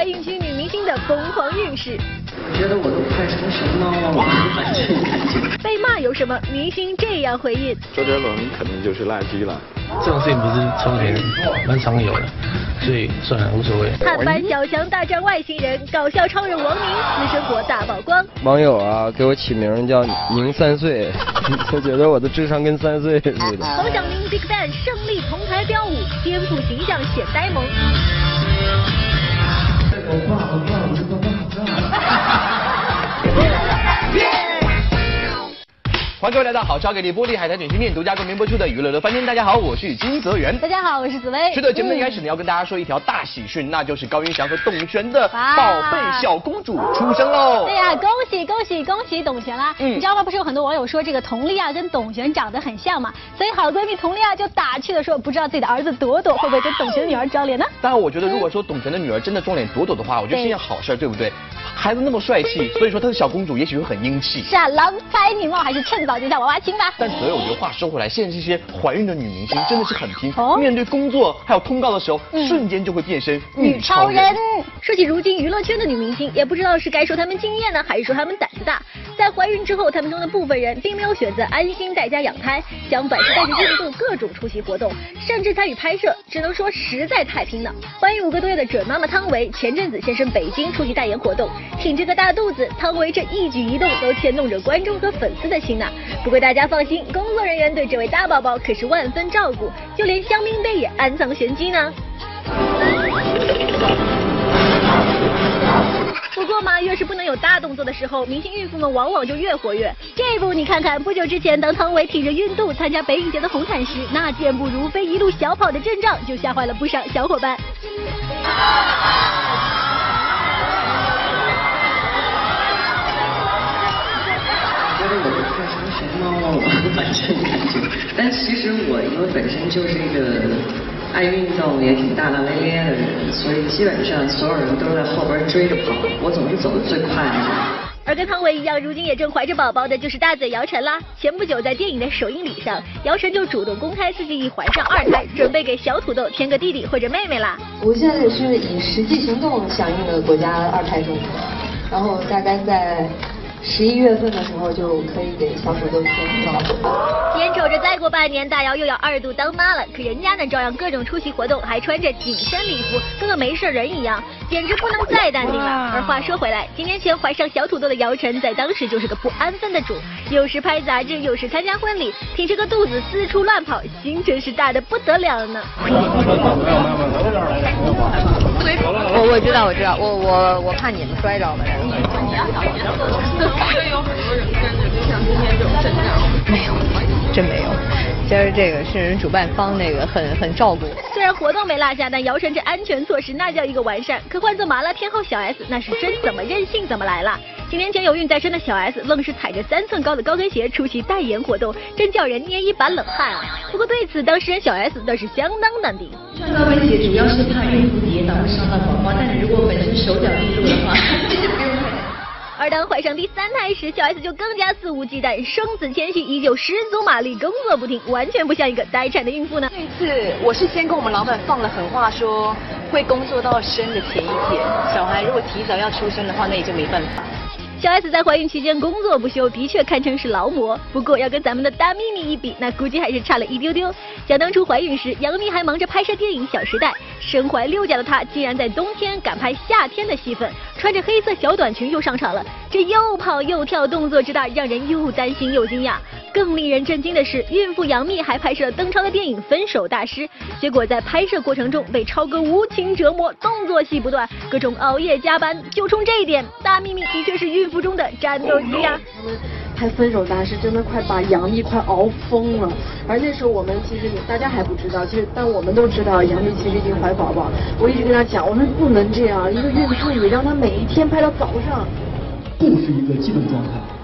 怀孕区女明星的疯狂运势。我觉得我都快成神了，反正感觉。被骂有什么？明星这样回应：周杰伦肯定就是垃圾了。这种事情不是从前蛮常有的，所以算了无所谓。探班小强大战外星人，搞笑超人王宁私生活大曝光。网友啊，给我起名叫宁三岁，他觉得我的智商跟三岁似的。黄晓明 BigBang 胜利同台飙舞，颠覆形象显呆萌。我爸我爸我爸我爸。欢迎各位来到好超给力玻璃海苔卷心面独家冠名播出的娱乐乐翻天。大家好，我是金泽源。大家好，我是紫薇。是的，节目一开始呢，要跟大家说一条大喜讯，那就是高云翔和董璇的宝贝小公主出生喽。对呀，恭喜恭喜恭喜董璇啦！嗯，你知道吗？不是有很多网友说这个佟丽娅跟董璇长得很像嘛？所以好闺蜜佟丽娅就打趣的说，不知道自己的儿子朵朵会不会跟董璇的女儿撞脸呢？当然，我觉得如果说董璇的女儿真的撞脸朵朵的话，我觉得是件好事，对不对？孩子那么帅气，所以说她的小公主也许会很英气。是啊，郎才女貌，还是趁早结下娃娃亲吧。但所有的话说回来，现在这些怀孕的女明星真的是很拼，面对工作还有通告的时候，瞬间就会变身女超人。说起如今娱乐圈的女明星，也不知道是该说她们敬业呢，还是说她们胆子大。在怀孕之后，她们中的部分人并没有选择安心在家养胎，相反是带着孕肚各种出席活动，甚至参与拍摄，只能说实在太拼了。怀孕五个多月的准妈妈汤唯，前阵子现身北京出席代言活动。挺着个大肚子，汤唯这一举一动都牵动着观众和粉丝的心呐。不过大家放心，工作人员对这位大宝宝可是万分照顾，就连香槟杯也暗藏玄机呢。不过嘛，越是不能有大动作的时候，明星孕妇们往往就越活跃。这不，你看看，不久之前，当汤唯挺着孕肚参加北影节的红毯时，那健步如飞、一路小跑的阵仗，就吓坏了不少小伙伴。反正感觉，但其实我因为本身就是一个爱运动也挺大大咧咧的人，所以基本上所有人都在后边追着跑，我总是走的最快的。而跟汤唯一样，如今也正怀着宝宝的就是大嘴姚晨啦。前不久在电影的首映礼上，姚晨就主动公开自己已怀上二胎，准备给小土豆添个弟弟或者妹妹啦。我现在是以实际行动响应了国家二胎政策，然后大概在。十一月份的时候就可以给小土豆添了。眼瞅着再过半年，大姚又要二度当妈了，可人家呢照样各种出席活动，还穿着紧身礼服，跟个没事人一样，简直不能再淡定了。而话说回来，几年前怀上小土豆的姚晨，在当时就是个不安分的主，又是拍杂志，又是参加婚礼，挺着个肚子四处乱跑，心真是大的不得了呢。我我知道我知道，我我我怕你们摔着了。会有很多人跟着，就像今天这种阵仗。没有，真没有。今儿这个是人主办方那个很很照顾。虽然活动没落下，但姚晨这安全措施那叫一个完善。可换做麻辣天后小 S，那是真怎么任性怎么来了。几年前有孕在身的小 S，愣是踩着三寸高的高跟鞋出席代言活动，真叫人捏一把冷汗啊。不过对此，当事人小 S 倒是相当淡定。穿高跟鞋主要是怕孕妇跌倒会伤到宝宝，但是如果本身手脚利落的话，就不用太。而当怀上第三胎时，小 S 就更加肆无忌惮，生子谦虚，依旧十足马力，工作不停，完全不像一个待产的孕妇呢。这次我是先跟我们老板放了狠话，说会工作到生的前一天，小孩如果提早要出生的话，那也就没办法。小 S 在怀孕期间工作不休，的确堪称是劳模。不过要跟咱们的大幂幂一比，那估计还是差了一丢丢。想当初怀孕时，杨幂还忙着拍摄电影《小时代》，身怀六甲的她竟然在冬天敢拍夏天的戏份，穿着黑色小短裙又上场了。这又跑又跳，动作之大，让人又担心又惊讶。更令人震惊的是，孕妇杨幂还拍摄了邓超的电影《分手大师》，结果在拍摄过程中被超哥无情折磨，动作戏不断，各种熬夜加班。就冲这一点，大幂幂的确是孕妇中的战斗机呀！他们拍《分手大师》真的快把杨幂快熬疯了，而那时候我们其实大家还不知道，其实但我们都知道杨幂其实已经怀宝宝。我一直跟她讲，我说不能这样，一个孕妇你让她每一天拍到早上，不是一个基本状态。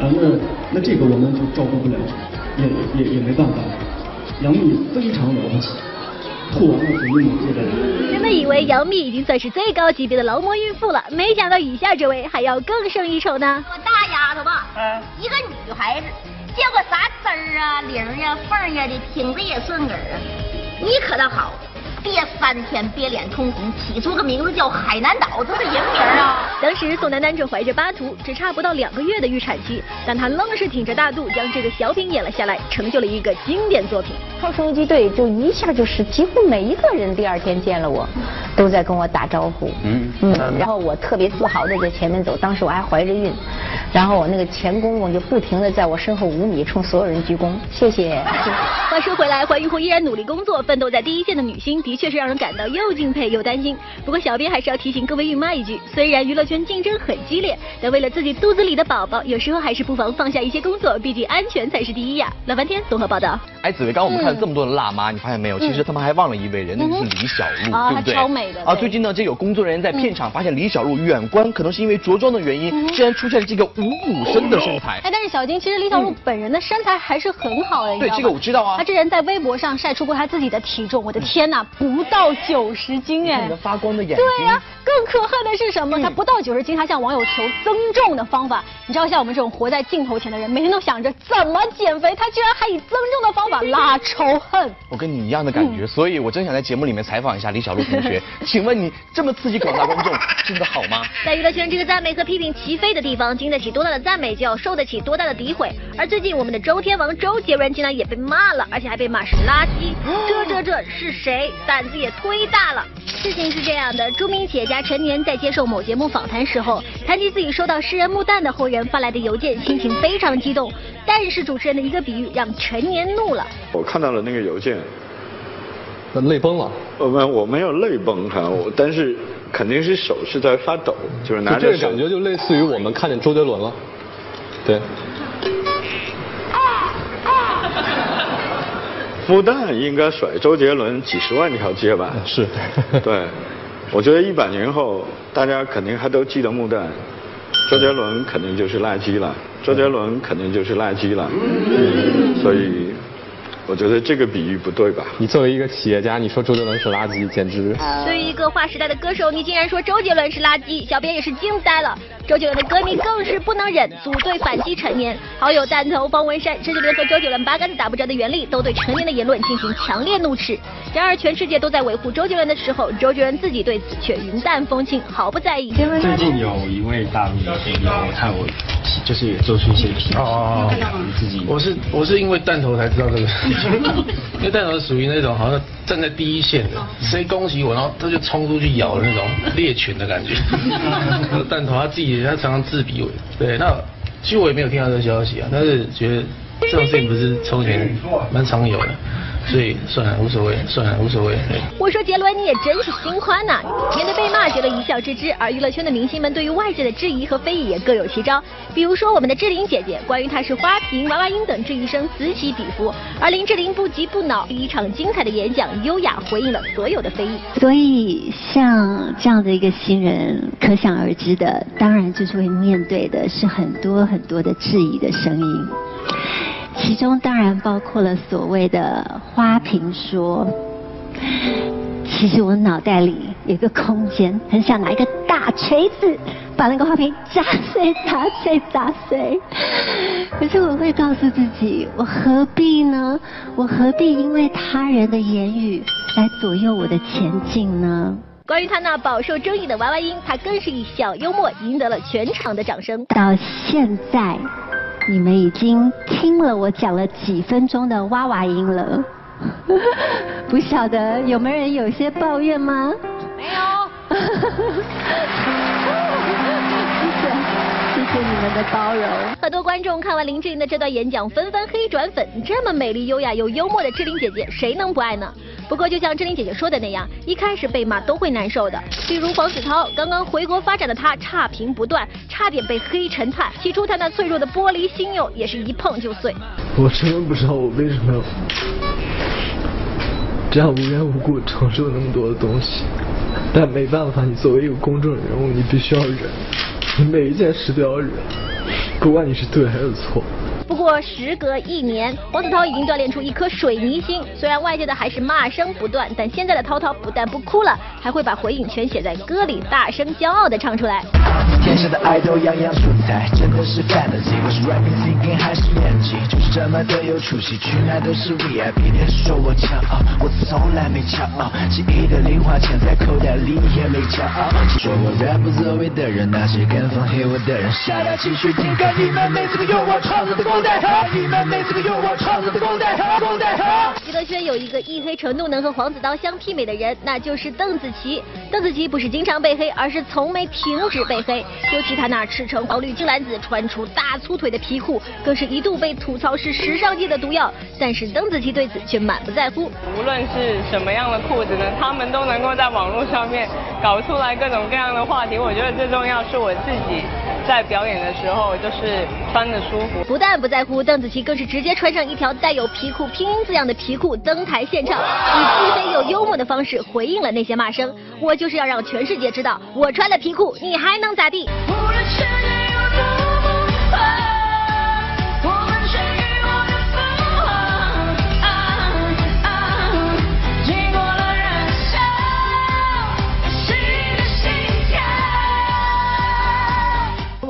啊，那那这个我们就照顾不了，也也也没办法。杨幂非常了不起，吐完了嘴又接着来。原本以为杨幂已经算是最高级别的劳模孕妇了，没想到以下这位还要更胜一筹呢。我大丫头吧，嗯，一个女孩子，叫个啥丝儿啊、铃啊、缝呀的，挺着也顺耳啊。你可倒好，别翻天，别脸通红，起出个名字叫海南岛，这是人名啊！当时宋丹丹正怀着巴图，只差不到两个月的预产期，但她愣是挺着大肚将这个小品演了下来，成就了一个经典作品。超生游击队就一下就是几乎每一个人第二天见了我，都在跟我打招呼。嗯嗯，然后我特别自豪的在前面走，当时我还怀着孕，然后我那个前公公就不停的在我身后五米冲所有人鞠躬，谢谢。话说回来，怀孕后依然努力工作、奋斗在第一线的女星，的确是让人感到又敬佩又担心。不过小编还是要提醒各位孕妈一句：虽然娱乐圈竞争很激烈，但为了自己肚子里的宝宝，有时候还是不妨放下一些工作，毕竟安全才是第一呀。老半天综合报道。哎，紫薇，刚刚我们看了这么多的辣妈，你发现没有？其实他们还忘了一位人，那就是李小璐，对不对？啊，最近呢，这有工作人员在片场发现李小璐远观，可能是因为着装的原因，竟然出现了这个五五身的身材。哎，但是小金，其实李小璐本人的身材还是很好的，对，这个我知道啊。她之前在微博上晒出过她自己的体重，我的天哪，不到九十斤哎！发光的眼睛。对呀，更可恨的是什么？他不到九十斤，他向网友求增重的方法。你知道，像我们这种活在镜头前的人，每天都想着怎么减肥，他居然还以增重的方法拉仇恨。我跟你一样的感觉，所以我真想在节目里面采访一下李小璐同学。请问你这么刺激广大观众，真的好吗？在娱乐圈这个赞美和批评齐飞的地方，经得起多大的赞美，就要受得起多大的诋毁。而最近我们的周天王周杰伦竟然也被骂了，而且还被骂是垃圾。这这这是谁？胆子也忒大了。事情是这样的，著名企业家陈年在接受某节目访谈时候，谈及自己收到诗人穆旦的后人发来的邮件，心情非常激动。但是主持人的一个比喻让陈年怒了。我看到了那个邮件，泪崩了。我们我没有泪崩哈，我但是肯定是手是在发抖，就是拿着。这感觉就类似于我们看见周杰伦了，对。穆旦应该甩周杰伦几十万条街吧？是，对，我觉得一百年后大家肯定还都记得穆旦，周杰伦肯定就是垃圾了，周杰伦肯定就是垃圾了，所以。我觉得这个比喻不对吧？你作为一个企业家，你说周杰伦是垃圾，简直。对于一个划时代的歌手，你竟然说周杰伦是垃圾，小编也是惊呆了。周杰伦的歌迷更是不能忍，组队反击陈年。好友弹头方文山甚至联合周杰伦八竿子打不着的袁立，都对陈年的言论进行强烈怒斥。然而全世界都在维护周杰伦的时候，周杰伦自己对此却云淡风轻，毫不在意。最近有一位大陆的朋友看我，就是也做出一些评价，自己。我是我是因为弹头才知道这个。因为弹头属于那种好像站在第一线的，谁攻击我，然后他就冲出去咬的那种猎犬的感觉。弹头他自己他常常自比，对，那其实我也没有听到这个消息啊，但是觉得这种事情不是从前蛮常有的。所以算了，无所谓，算了，无所谓。我说杰伦，你也真是心宽呐！面对被骂，杰伦一笑置之。而娱乐圈的明星们对于外界的质疑和非议也各有其招。比如说我们的志玲姐姐，关于她是花瓶、娃娃音等质疑声此起彼伏，而林志玲不急不恼，一场精彩的演讲，优雅回应了所有的非议。所以像这样的一个新人，可想而知的，当然就是会面对的是很多很多的质疑的声音。其中当然包括了所谓的花瓶说，其实我脑袋里有个空间，很想拿一个大锤子把那个花瓶砸碎、砸碎、砸碎。可是我会告诉自己，我何必呢？我何必因为他人的言语来左右我的前进呢？关于他那饱受争议的娃娃音，他更是以小幽默，赢得了全场的掌声。到现在。你们已经听了我讲了几分钟的娃娃音了，不晓得有没有人有些抱怨吗？没有。谢你们的包容。很多观众看完林志玲的这段演讲，纷纷黑转粉。这么美丽、优雅又幽默的志玲姐姐，谁能不爱呢？不过，就像志玲姐姐说的那样，一开始被骂都会难受的。比如黄子韬，刚刚回国发展的他差评不断，差点被黑成菜。起初他那脆弱的玻璃心哟，也是一碰就碎。我真的不知道我为什么要这样无缘无故承受那么多的东西，但没办法，你作为一个公众人物，你必须要忍，每一件事都要忍，不管你是对还是错。不过时隔一年，黄子韬已经锻炼出一颗水泥心。虽然外界的还是骂声不断，但现在的涛涛不但不哭了，还会把回应全写在歌里，大声骄傲地唱出来。天下的爱都样样存在，真的是 fantasy。我是 rapping singing 还是演技，就是这么的有出息，去哪都是 VIP。别说我骄傲，我从来没骄傲，记忆的零花钱在口袋里也没骄傲。说我 rap 不作为的人，那些跟风黑我的人，下来继续听歌。你们每次都用我创造的光带，你们每次都用我创造的光带，光带。娱乐圈有一个一黑程度能和黄子韬相媲美的人，那就是邓紫棋。邓紫棋不是经常被黑，而是从没停止被黑。尤其他那赤橙黄绿青蓝紫，穿出大粗腿的皮裤，更是一度被吐槽是时尚界的毒药。但是邓紫棋对此却满不在乎。无论是什么样的裤子呢，他们都能够在网络上面搞出来各种各样的话题。我觉得最重要是我自己在表演的时候就是穿的舒服。不但不在乎，邓紫棋更是直接穿上一条带有皮裤拼音字样的皮裤登台献唱，以既黑又幽默的方式回应了那些骂声。我就是要让全世界知道，我穿了皮裤，你还能咋地？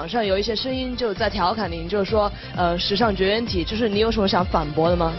网上有一些声音就在调侃您，就是说，呃，时尚绝缘体，就是你有什么想反驳的吗？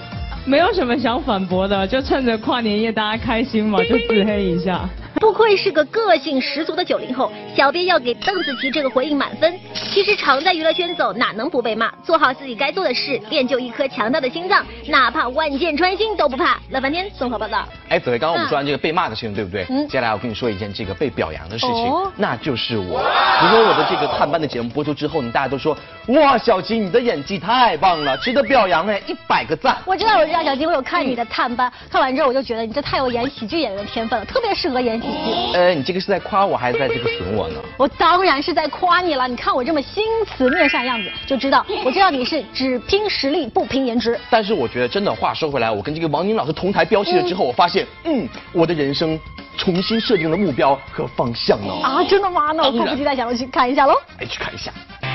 没有什么想反驳的，就趁着跨年夜大家开心嘛，就自黑一下。不愧是个个性十足的九零后，小编要给邓紫棋这个回应满分。其实常在娱乐圈走，哪能不被骂？做好自己该做的事，练就一颗强大的心脏，哪怕万箭穿心都不怕。乐翻天综合报道。哎，紫薇，刚刚我们说完这个被骂的事情，对不对？嗯。接下来我跟你说一件这个被表扬的事情，那就是我。如果我的这个探班的节目播出之后呢，大家都说哇，小吉你的演技太棒了，值得表扬哎，一百个赞。我知道，我知道，小吉，我有看你的探班，看完之后我就觉得你这太有演喜剧演员的天分了，特别适合演喜剧。呃，你这个是在夸我还是在这个损我呢？我当然是在夸你了。你看我这么心慈面善样子，就知道我知道你是只拼实力不拼颜值。但是我觉得真的话说回来，我跟这个王宁老师同台飙戏了之后，我发现，嗯，我的人生重新设定了目标和方向呢。啊，真的吗？那我迫不及待想要去看一下喽。哎，去看一下。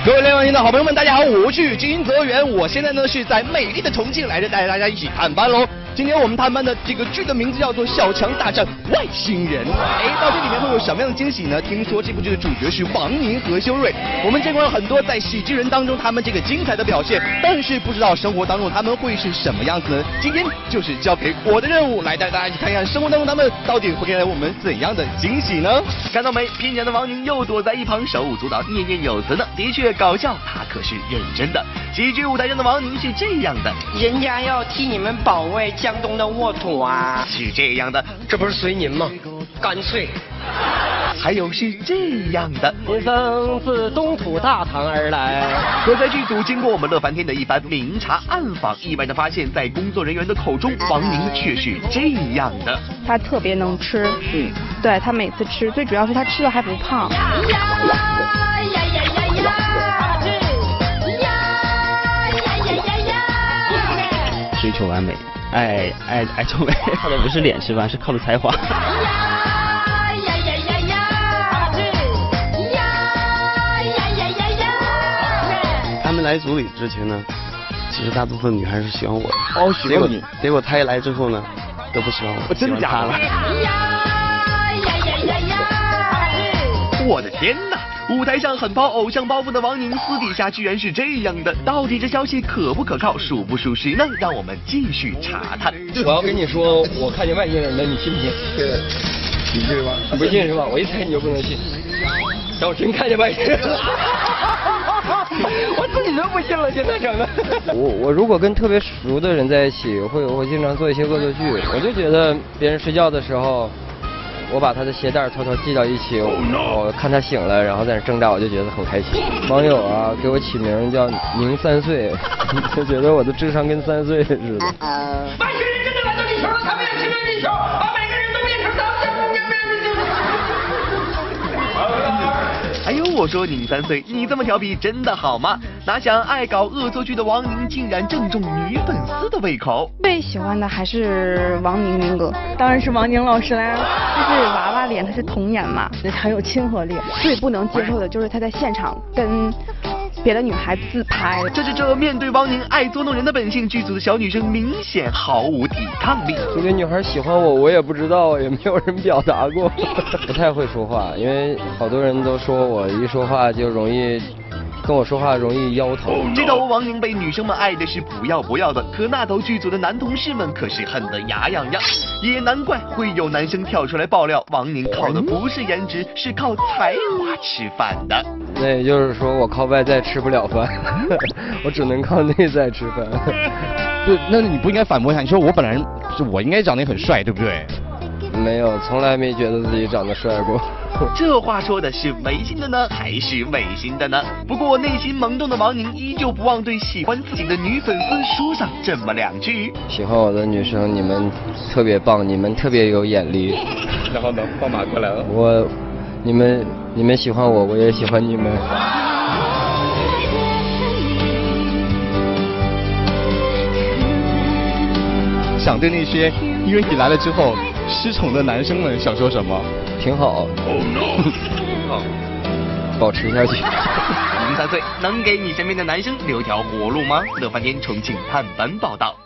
各位联网听的好朋友们，大家好，我是金泽源，我现在呢是在美丽的重庆来着，带着大家一起探班喽。今天我们探班的这个剧的名字叫做《小强大战外星人》。哎，到底里面会有什么样的惊喜呢？听说这部剧的主角是王宁和修睿，我们见过了很多在喜剧人当中他们这个精彩的表现，但是不知道生活当中他们会是什么样子呢？今天就是交给我的任务，来带大家去看一看生活当中他们到底会给我们怎样的惊喜呢？看到没？拼脸的王宁又躲在一旁手舞足蹈，念念有词呢。的确搞笑，他可是认真的。喜剧舞台上的王宁是这样的，人家要替你们保卫江东的沃土啊，是这样的，这不是随您吗？干脆。还有是这样的，贫僧自东土大唐而来。可在剧组经过我们乐翻天的一番明察暗访，意外的发现，在工作人员的口中，王宁却是这样的。他特别能吃，嗯，对他每次吃，最主要是他吃了还不胖。追求完美，爱爱爱臭美，靠的不是脸吃饭，是靠的才华。他们来组里之前呢，其实大部分女孩是喜欢我的。哦，喜欢你。结果他一来之后呢，都不喜欢我。我真的假的？我的天哪！舞台上很抛偶像包袱的王宁，私底下居然是这样的。到底这消息可不可靠，属不属实呢？让我们继续查探。我要跟你说，我看见外星人了，你信不信？你信吗？不信是吧？我一猜你就不能信。但我真看见外星人了，我自己都不信了，现在整的。我我如果跟特别熟的人在一起，会我会经常做一些恶作剧。我就觉得别人睡觉的时候。我把他的鞋带偷偷系到一起，我看他醒了，然后在那挣扎，我就觉得很开心。网友啊，给我起名叫宁三岁，就觉得我的智商跟三岁似的。外星人真的来到地球了，他们要侵略地球，把每个人都变成咱们哎呦，我说你三岁，你这么调皮真的好吗？哪想爱搞恶作剧的王宁竟然正中女粉丝的胃口。最喜欢的还是王宁宁哥，当然是王宁老师啦。就是娃娃脸，他是童颜嘛，很有亲和力。最不能接受的就是他在现场跟别的女孩自拍。这这这，面对王宁爱捉弄人的本性，剧组的小女生明显毫无抵抗力。这个女孩喜欢我，我也不知道，也没有人表达过。不太会说话，因为好多人都说我一说话就容易。跟我说话容易腰疼。这头王宁被女生们爱的是不要不要的，可那头剧组的男同事们可是恨得牙痒痒。也难怪会有男生跳出来爆料，王宁靠的不是颜值，是靠才华吃饭的。那也就是说，我靠外在吃不了饭，我只能靠内在吃饭。对，那你不应该反驳一下，你说我本来是我应该长得很帅，对不对？没有，从来没觉得自己长得帅过。这话说的是违心的呢，还是违心的呢？不过内心萌动的王宁依旧不忘对喜欢自己的女粉丝说上这么两句：喜欢我的女生，你们特别棒，你们特别有眼力。然后呢，放马过来了。我，你们，你们喜欢我，我也喜欢你们。想对那些因为你来了之后失宠的男生们想说什么？挺好，挺好，保持下去。零三岁能给你身边的男生留条活路吗？乐翻天重庆探班报道。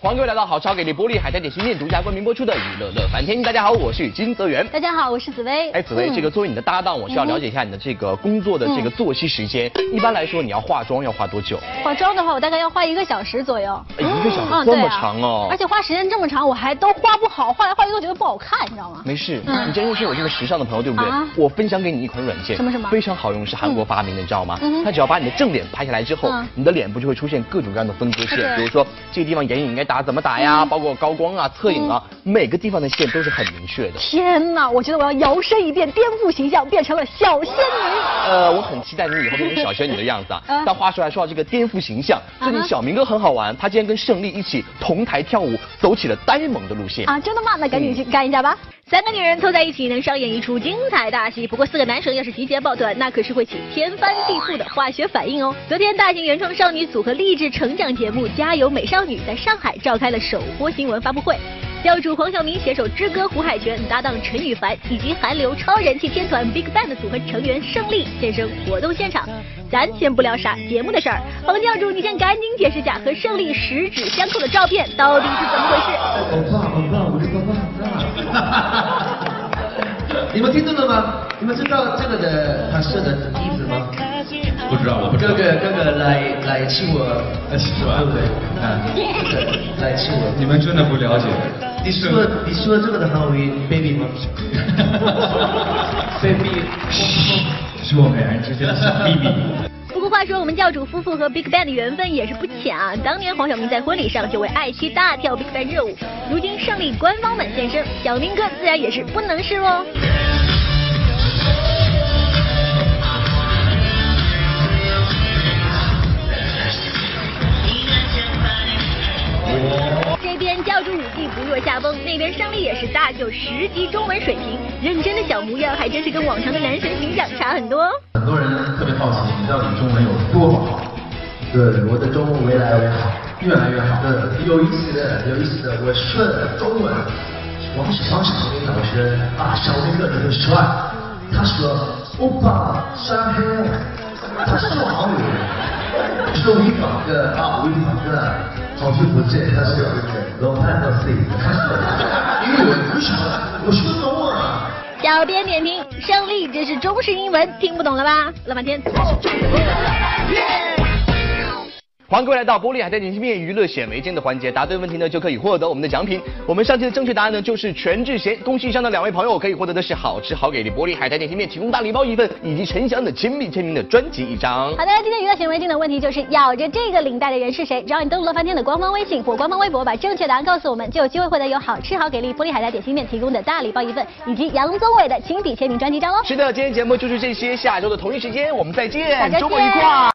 欢迎各位来到好超给力玻璃海苔点心店独家冠名播出的娱乐乐翻天。大家好，我是金泽源。大家好，我是紫薇。哎，紫薇，这个作为你的搭档，我需要了解一下你的这个工作的这个作息时间。一般来说，你要化妆要化多久？化妆的话，我大概要化一个小时左右。一个小时这么长哦。而且花时间这么长，我还都化不好，画来画去都觉得不好看，你知道吗？没事，你真的是我这个时尚的朋友，对不对？我分享给你一款软件。什么什么？非常好用，是韩国发明的，你知道吗？它只要把你的正脸拍下来之后，你的脸部就会出现各种各样的分割线，比如说这个地方眼影应该打怎么打呀？包括高光啊、侧影啊，每个地方的线都是很明确的。天哪，我觉得我要摇身一变，颠覆形象，变成了小仙女。呃，我很期待你以后变成小仙女的样子啊。但话说来说到这个颠覆形象，最近小明哥很好玩，他今天跟胜利一起同台跳舞，走起了呆萌的路线。啊，真的吗？那赶紧去干一下吧。三个女人凑在一起，能上演一出精彩大戏。不过四个男生要是集结抱团，那可是会起天翻地覆的化学反应哦。昨天，大型原创少女组合励志成长节目《加油美少女》在上海召开了首播新闻发布会。教主黄晓明携手之歌胡海泉搭档陈羽凡，以及韩流超人气天团 BigBang 的组合成员胜利现身活动现场。咱先不聊啥节目的事儿，黄教主，你先赶紧解释下和胜利十指相扣的照片到底是怎么回事？你们听懂了吗？你们知道这个的它是的意思吗？不知道，我不知道。哥哥，哥哥来来亲我，来亲我，对不对？啊，来亲我。你们真的不了解。你说你说这个的韩语 baby 吗？baby，是我们两人之间的小秘密。话说，我们教主夫妇和 BigBang 的缘分也是不浅啊。当年黄晓明在婚礼上就为爱妻大跳 BigBang 热舞，如今胜利官方们现身，小明哥自然也是不能示弱。这边教主武技不落下风，那边胜利也是大秀十级中文水平，认真的小模样还真是跟往常的男神形象差很多。哦好奇你到底中文有多好？对，我的中文。越来越好，越来越好。对，有意思的，有意思的，我顺中文。我们小小明老师。啊，小明哥很帅，他说欧巴山黑，他说好语，说语法哥啊，语法哥，好听不见，他是老潘的 C，英文不晓得，我说中文。小编点评：胜利这是中式英文，听不懂了吧？老半天。欢迎各位来到玻璃海苔点心面娱乐显微镜的环节，答对问题呢就可以获得我们的奖品。我们上期的正确答案呢就是全智贤，恭喜以上的两位朋友可以获得的是好吃好给力玻璃海苔点心面提供大礼包一份，以及陈翔的亲笔签名的专辑一张。好的，今天娱乐显微镜的问题就是咬着这个领带的人是谁？只要你登录乐翻天的官方微信或官方微博，把正确答案告诉我们，就有机会获得由好吃好给力玻璃海苔点心面提供的大礼包一份，以及杨宗纬的亲笔签名专辑一张哦。是的，今天节目就是这些，下周的同一时间我们再见，大家周末愉快。